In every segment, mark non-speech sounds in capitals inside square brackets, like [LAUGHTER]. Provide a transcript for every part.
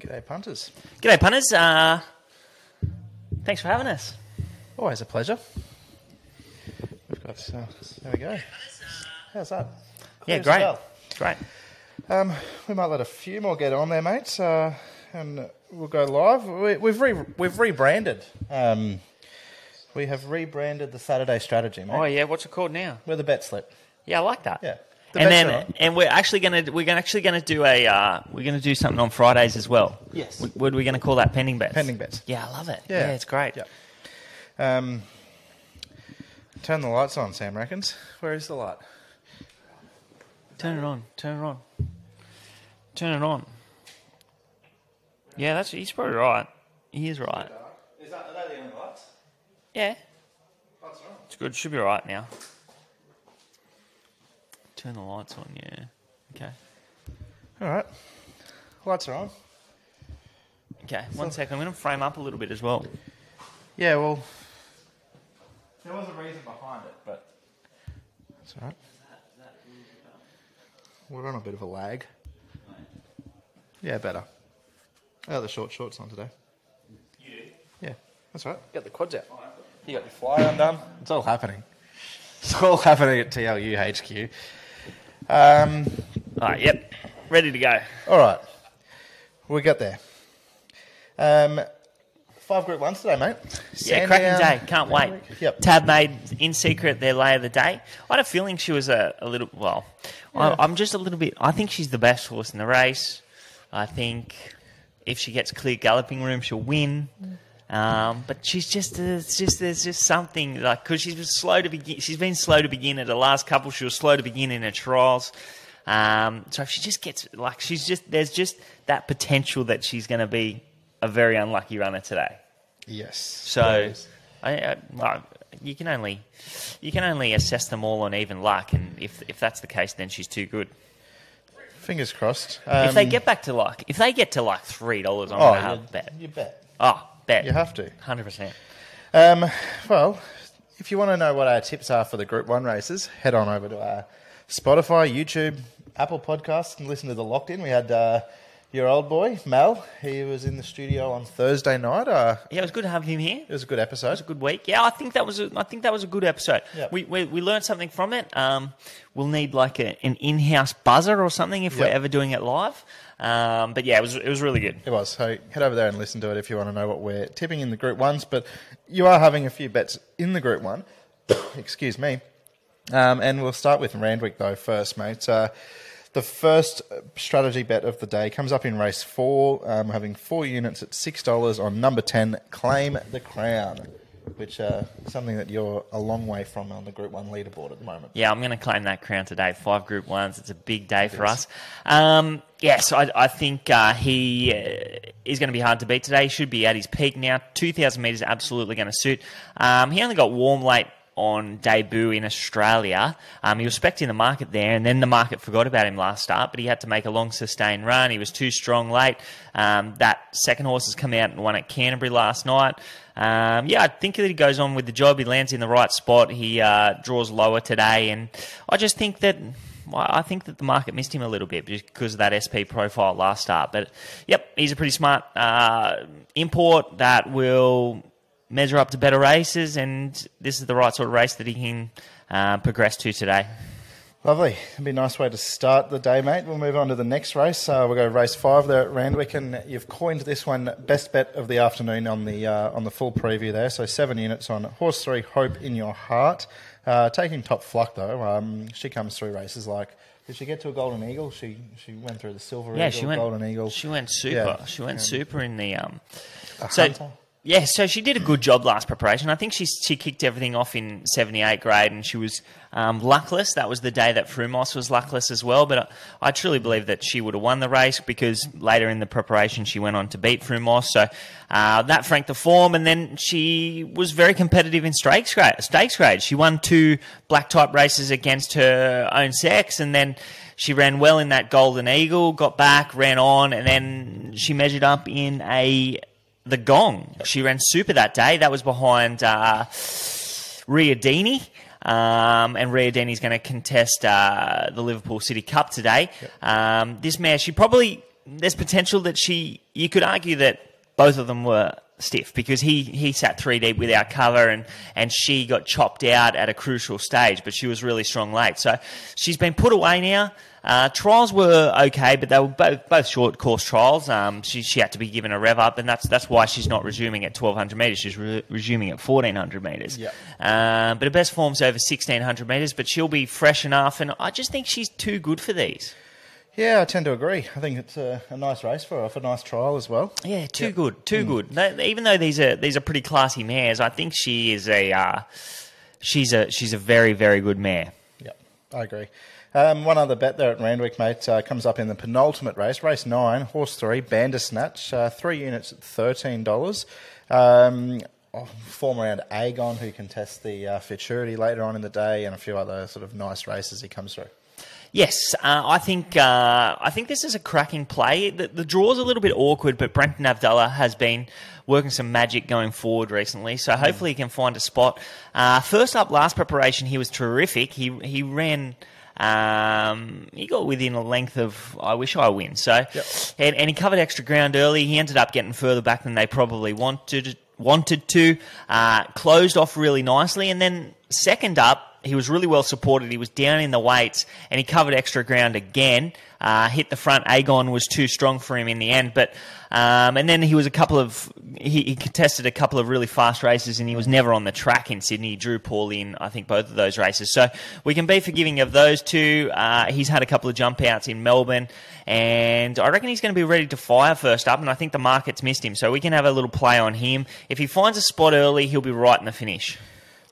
G'day, punters. G'day, punters. Uh, thanks for having us. Always a pleasure. We've got, uh, there we go. How's that? Yeah, great. Great. Um, we might let a few more get on there, mates, uh, and we'll go live. We, we've re- we've rebranded. Um, we have rebranded the Saturday strategy, mate. Oh yeah, what's it called now? We're the bet slip. Yeah, I like that. Yeah. The and then, are on. and we're actually gonna we're gonna actually gonna do a uh, we're gonna do something on Fridays as well. Yes. What, what are we gonna call that? Pending bets. Pending bets. Yeah, I love it. Yeah. Yeah, it's great. Yep. Um, turn the lights on, Sam reckons. Where is the light? Turn it on. Turn it on. Turn it on. Yeah, that's he's probably right. He is right. Is that, are they the only lights? Yeah, Lights are on. it's good. Should be right now. Turn the lights on. Yeah. Okay. All right. Lights are on. Okay. One second. I'm going to frame up a little bit as well. Yeah, well, there was a reason behind it, but that's all right. We're on a bit of a lag. Yeah, better. I got the short shorts on today. You? Yeah, that's right. Got the quads out. You got your fly undone. It's all happening. It's all happening at TLU HQ. Um, All right. Yep. Ready to go. all right, we got there. Um, five group ones today, mate. Yeah, cracking day. Can't wait. Yep. Tab made in secret their lay of the day. I had a feeling she was a, a little, well, Yeah. I, I'm just a little bit, I think she's the best horse in the race. I think if she gets clear galloping room, she'll win. Um, but she's just, uh, it's just, there's just something like, because she's been slow to begin, she's been slow to begin at the last couple, she was slow to begin in her trials. Um, so if she just gets, like, she's just, there's just that potential that she's going to be a very unlucky runner today. Yes. So, I, I, well, you can only you can only assess them all on even luck, and if if that's the case, then she's too good. fingers crossed. if they Um, get back to like, if they get to like three dollars, I'm oh, gonna have you, a bet. you bet. Oh, bet. You have to. hundred percent. Um, well, if you want to know what our tips are for the Group 1 races, head on over to our Spotify, YouTube, Apple Podcasts and listen to the Locked In. We had uh, your old boy, Mel. He was in the studio on Thursday night. Uh, Yeah, it was good to have him here. it was a good episode. It was a good week. Yeah, I think that was a, I think that was a good episode. Yep. We, we we learned something from it. Um, we'll need like a, an in-house buzzer or something if we're ever doing it live. Um, but yeah, it was it was really good. It was. So head over there and listen to it if you want to know what we're tipping in the Group 1s. But you are having a few bets in the Group 1. [COUGHS] Excuse me. Um, and we'll start with Randwick, though, first, mate. Uh, the first strategy bet of the day comes up in race four. Um, we're having four units at $6 on number 10, Claim the Crown, which uh, something that you're a long way from on the Group 1 leaderboard at the moment. Yeah, I'm going to claim that crown today. Five Group Ones. It's a big day for us. Um, yes, I, I think uh, he uh, is going to be hard to beat today. He should be at his peak now. 2,000 metres absolutely going to suit. Um, he only got warm late on debut in Australia. Um, he was spec'd in the market there, and then the market forgot about him last start, but he had to make a long sustained run. He was too strong late. Um, that second horse has come out and won at Canterbury last night. Um, yeah, I think that he goes on with the job. He lands in the right spot. He uh, draws lower today, and I just think that I think that the market missed him a little bit because of that SP profile last start. But yep, he's a pretty smart uh, import that will measure up to better races, and this is the right sort of race that he can uh, progress to today. Lovely. It'd be a nice way to start the day, mate. We'll move on to the next race. Uh, we'll go race five there at Randwick, and you've coined this one best bet of the afternoon on the uh, on the full preview there. So seven units on horse three, Hope in Your Heart. Uh, taking top fluck though. Um, she comes through races like. Did she get to a golden eagle? She she went through the silver Yeah, eagle, she went golden eagle. She went super. Yeah. She went super in the um. a So hunter. Yeah, so she did a good job last preparation. I think she she kicked everything off in seventy eight grade, and she was um, luckless. That was the day that Frumos was luckless as well. But I, I truly believe that she would have won the race because later in the preparation she went on to beat Frumos. So uh, that franked the form, and then she was very competitive in stakes grade. Stakes grade. She won two black type races against her own sex, and then she ran well in that Golden Eagle, got back, ran on, and then she measured up in a the Gong. She ran super that day. That was behind uh, Riadini. Um, and Riadini's going to contest uh, the Liverpool City Cup today. Um, this mare, she probably there's potential that she. You could argue that both of them were stiff because he, he sat three deep without cover and, and she got chopped out at a crucial stage, but she was really strong late. So she's been put away now. Uh, trials were okay, but they were both, both short course trials. Um, she, she had to be given a rev up, and that's that's why she's not resuming at 1200 metres. She's re- resuming at 1400 metres. Yep. Um, but her best form's over 1600 metres, but she'll be fresh enough, and I just think she's too good for these. Yeah, I tend to agree. I think it's a, a nice race for her, for a nice trial as well. Yeah, too good, too good. They, even though these are these are pretty classy mares, I think she is a uh, she's a she's a very very good mare. Yep, I agree. Um, one other bet there at Randwick, mate, uh, comes up in the penultimate race, race nine, horse three, Bandersnatch, uh, three units at thirteen dollars. Um, oh, form around Agon, who contests the uh, futurity later on in the day, and a few other sort of nice races he comes through. Yes, uh, I think uh, I think this is a cracking play. The, the draw's a little bit awkward, but Brenton Avdulla has been working some magic going forward recently, so hopefully he can find a spot. Uh, first up, last preparation, he was terrific. He he ran. Um, he got within a length of I wish I win. So, Yep. and, and he covered extra ground early. He ended up getting further back than they probably wanted wanted to. Uh, closed off really nicely, and then second up, he was really well supported. He was down in the weights, and he covered extra ground again. Uh, hit the front. Agon was too strong for him in the end, but um, and then he was a couple of he, he contested a couple of really fast races, and he was never on the track in Sydney. He drew Paul in, I think, both of those races. So we can be forgiving of those two. Uh, he's had a couple of jump outs in Melbourne, and I reckon he's going to be ready to fire first up. And I think the market's missed him, so we can have a little play on him. If he finds a spot early, he'll be right in the finish.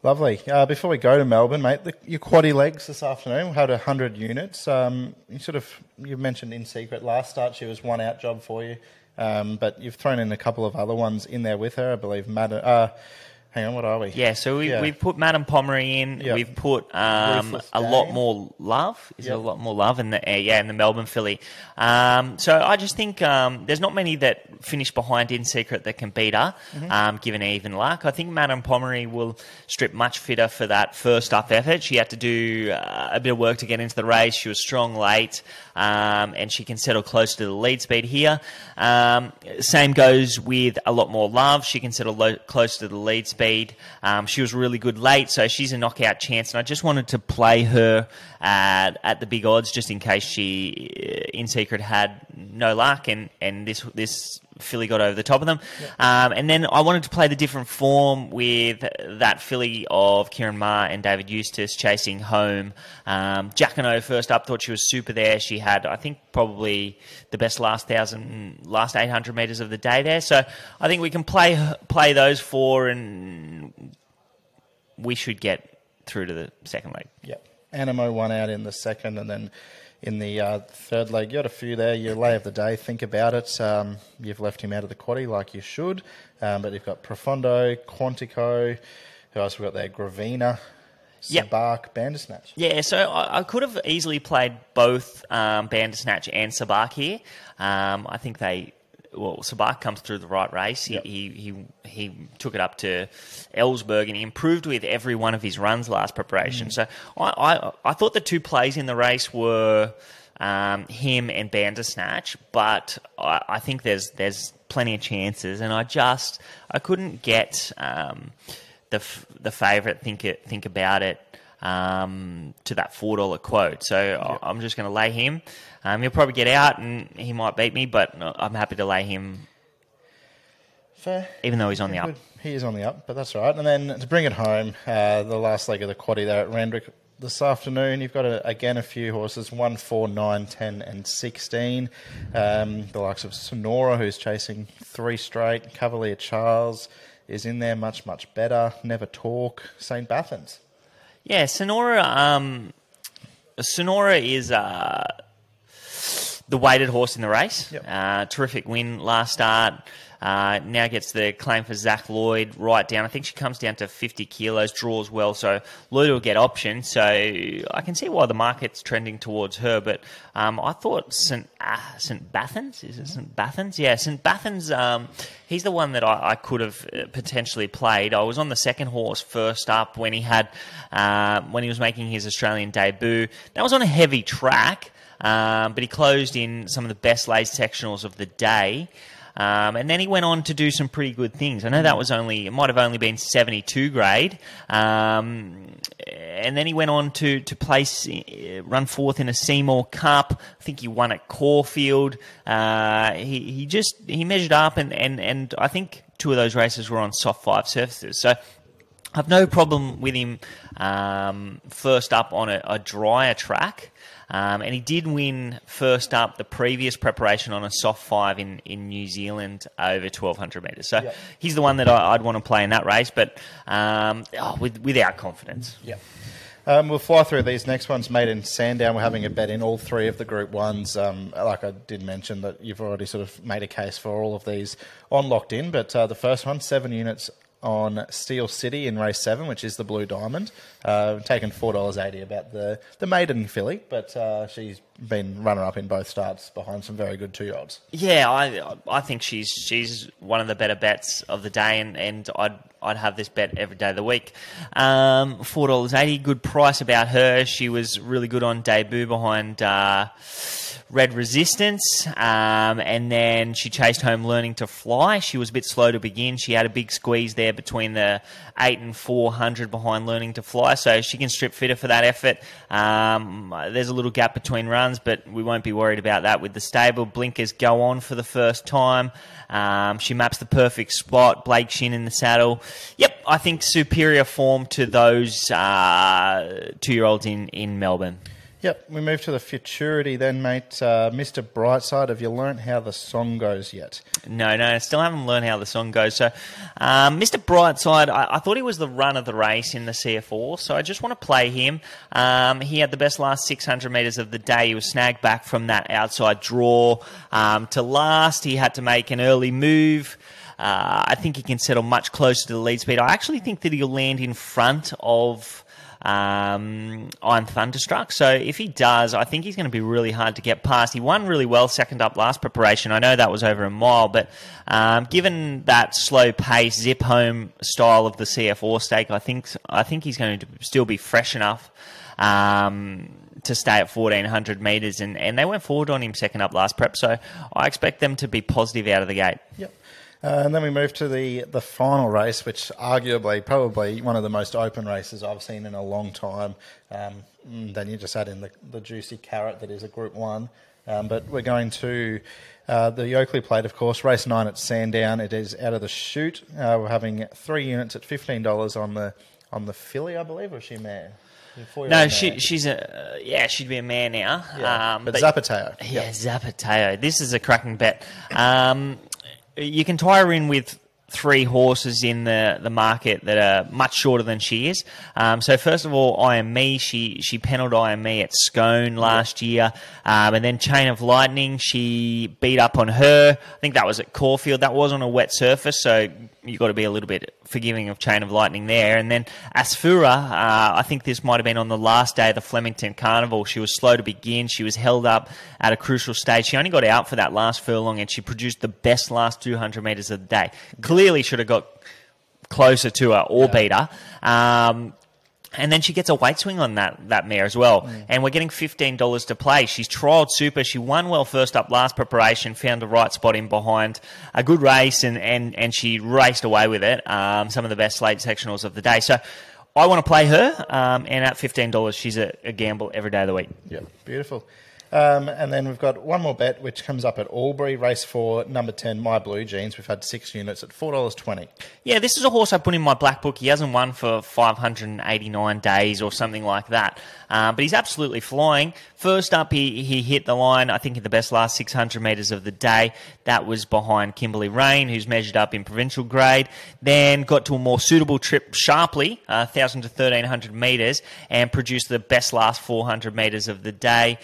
Lovely. Uh, before we go to Melbourne, mate, the, your quaddy legs this afternoon had 100 units. Um, you sort of you mentioned in secret last start she was one out job for you, um, but you've thrown in a couple of other ones in there with her. I believe Mad. Uh, hang on, what are we? Yeah, so we, Yeah. we've put Madame Pommery in. Yep. We've put um, Ruthless a lot Dame. more love. Is it a Yep. lot more love in the uh, yeah in the Melbourne filly? Um, so I just think um, there's not many that finish behind in secret that can beat her, Mm-hmm. um, given even luck. I think Madame Pommery will strip much fitter for that first up effort. She had to do uh, a bit of work to get into the race. She was strong late, um, and she can settle close to the lead speed here. Um, same goes with a lot more love. She can settle lo- close to the lead speed. Um, she was really good late, so she's a knockout chance. And I just wanted to play her at, at the big odds, just in case she, uh, in secret, had no luck, and and this this filly got over the top of them. Um, and then I wanted to play the different form with that filly of Ciaron Maher and David Eustace chasing home. Um, Jacquino first up, thought she was super there. She had, I think, probably the best last thousand, last 800 metres of the day there. So I think we can play play those four and we should get through to the second leg. Yep. Animo one out in the second, and then in the uh, third leg, you got a few there. Your lay of the day, think about it. Um, you've left him out of the quaddy like you should, um, but you've got Profondo, Quantico. Who else we got there? Gravina, Yep. Sabark, Bandersnatch. Yeah, so I, I could have easily played both um, Bandersnatch and Sabak here. Um, I think they, well, Sabak comes through the right race. He, Yep. he, he he took it up to Ellsberg and he improved with every one of his runs last preparation. So I, I I thought the two plays in the race were um, him and Bandersnatch, but I, I think there's there's plenty of chances, and I just I couldn't get um, the f- the favourite think it think about it um, to that four dollar quote. So I- I'm just going to lay him. Um, he'll probably get out and he might beat me, but I'm happy to lay him, Fair. even though he's on the up. He is on the up, but that's all right. And then to bring it home, uh, the last leg of the quaddy there at Randwick this afternoon, you've got a, again a few horses 1, 4, 9, 10, and 16. Um, the likes of Sonora, who's chasing three straight. Cavalier Charles is in there much, much better. Never Talk. St. Bathans. Yeah, Sonora. Um, Sonora is uh, the weighted horse in the race. Yep. Uh, terrific win last start. Uh, now gets the claim for Zac Lloyd right down. I think she comes down to 50 kilos, draws well, so Lloyd will get option. So I can see why the market's trending towards her. But um, I thought St. Uh, St. Bathans is it St. Bathans? Yeah, St. Bathans. Um, he's the one that I, I could have uh, potentially played. I was on the second horse first up when he had uh, when he was making his Australian debut. That was on a heavy track. um, but he closed in some of the best laid sectionals of the day. Um, and then he went on to do some pretty good things. I know that was only, it might have only been 72 grade. Um, and then he went on to, to place, uh, run fourth in a Seymour Cup. I think he won at Caulfield. Uh, he, he just, he measured up and, and, and I think two of those races were on soft five surfaces. So I've no problem with him um, first up on a, a drier track. Um, and he did win first up the previous preparation on a soft five in, in New Zealand over 1200 metres. So he's the one that I, I'd want to play in that race, but um, oh, with, without confidence. Yeah. Um, we'll fly through these next ones made in Sandown. We're having a bet in all three of the Group Ones. Um, like I did mention, that you've already sort of made a case for all of these on locked in. But uh, the first one, seven units on Steel City in race seven, which is the Blue Diamond. Uh, taken four dollars eighty about the the maiden filly, but uh, she's been runner up in both starts behind some very good two year olds. Yeah, I I think she's she's one of the better bets of the day, and, and I'd I'd have this bet every day of the week. Um, Four dollars eighty, good price about her. She was really good on debut behind. Uh, Red Resistance, um, and then she chased home Learning to Fly. She was a bit slow to begin. She had a big squeeze there between the 8 and 400 behind Learning to Fly, so she can strip fitter for that effort. Um, there's a little gap between runs, but we won't be worried about that with the stable. Blinkers go on for the first time. Um, she maps the perfect spot. Blake Shin in the saddle. Yep, I think superior form to those uh, two year olds in, in Melbourne. Yep, we move to the futurity then, mate. Uh, Mr. Brightside, have you learnt how the song goes yet? No, no, I still haven't learned how the song goes. So, um, Mr. Brightside, I, I thought he was the run of the race in the CF Orr, so I just want to play him. Um, he had the best last 600 metres of the day. He was snagged back from that outside draw um, to last. He had to make an early move. Uh, I think he can settle much closer to the lead speed. I actually think that he'll land in front of um, I'm Thunderstruck. So if he does, I think he's going to be really hard to get past. He won really well second up last preparation. I know that was over a mile, but um, given that slow pace, zip home style of the CF Orr stake, I think I think he's going to still be fresh enough. Um, to stay at 1400 metres, and, and they went forward on him second up last prep, so I expect them to be positive out of the gate. Yep. Uh, and then we move to the, the final race, which arguably probably one of the most open races I've seen in a long time. Um, mm, then you just add in the, the juicy carrot that is a Group One. Um, but we're going to uh, the Oakleigh Plate, of course, race nine at Sandown. It is out of the chute. Uh, we're having three units at fifteen dollars on the on the filly, I believe, or is she mare? No, mare. she, she's a uh, yeah, she'd be a man now. Yeah, um, but, Zapateo. Yeah, Zapateo. This is a cracking bet. Um, you can tie her in with three horses in the, the market that are much shorter than she is. Um, so first of all, I am me. She she pennelled I am me at Scone last year, um, and then Chain of Lightning. She beat up on her. I think that was at Caulfield. That was on a wet surface, so you've got to be a little bit forgiving of Chain of Lightning there. And then Asfura, uh, I think this might have been on the last day of the Flemington Carnival. She was slow to begin. She was held up at a crucial stage. She only got out for that last furlong and she produced the best last 200 metres of the day. Clearly should have got closer to her or beat her. Um, and then she gets a weight swing on that, that mare as well. And we're getting $15 to play. She's trialled super. She won well first up last preparation, found the right spot in behind. A good race, and, and, and she raced away with it. Um, some of the best late sectionals of the day. So I want to play her. Um, and at $15, she's a, a gamble every day of the week. Yeah, beautiful. Um, and then we've got one more bet, which comes up at Albury, race four, number 10, My Blue Jeans. We've had six units at $4.20. Yeah, this is a horse I put in my black book. He hasn't won for 589 days or something like that. Um, but he's absolutely flying. First up, he, he hit the line, I think, in the best last 600 metres of the day. That was behind Kimberly Rain, who's measured up in provincial grade. Then got to a more suitable trip sharply, uh, 1,000 to 1,300 metres, and produced the best last 400 metres of the day.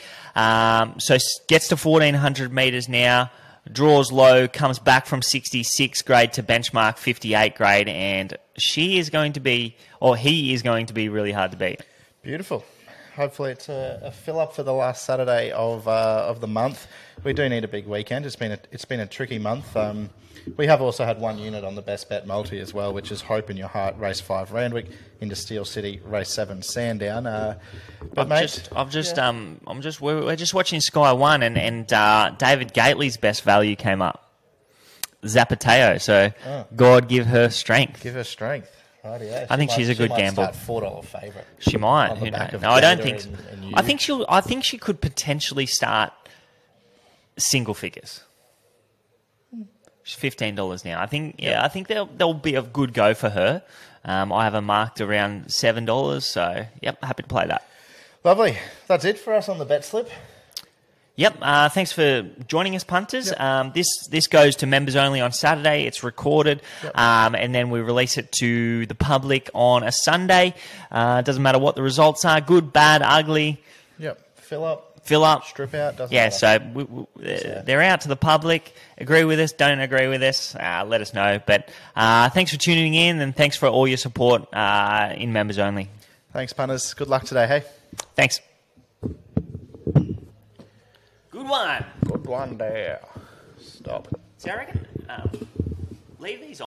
Um, so gets to 1,400 metres now draws low, comes back from 66 grade to benchmark 58 grade, and she is going to be, or he is going to be really hard to beat. Beautiful. Hopefully, it's a, a fill up for the last Saturday of uh, of the month. We do need a big weekend. It's been a, it's been a tricky month. Um, we have also had one unit on the best bet multi as well, which is Hope in Your Heart, race five Randwick into Steel City, race seven Sandown. Uh, but I've mate, just, I've just, um, I'm just, we're, we're just watching Sky One, and and uh, David Gately's best value came up, Zapateo. So Oh. God give her strength. give her strength. I think She she's a good she might gamble. Four dollar favourite. She might. On the Who back knows? of No, I don't think. and- so. and. I think she'll. I think she could potentially start single figures. She's fifteen dollars now. I think. Yeah, I think there'll there'll be a good go for her. Um, I have her marked around seven dollars. So yep, happy to play that. Lovely. That's it for us on the bet slip. Yep. Uh, thanks for joining us, punters. Um, this this goes to members only on Saturday. It's recorded, um, and then we release it to the public on a Sunday. Uh, doesn't matter what the results are, good, bad, ugly, Yep. Fill up, fill up. strip out. Doesn't Yeah, matter. so we, we, they're out to the public. Agree with us? Don't agree with us? Uh, let us know. But uh, thanks for tuning in, and thanks for all your support uh, in members only. Thanks, punters. Good luck today. Hey. Thanks. Good one. Good one there. Stop. See, I reckon um, leave these on.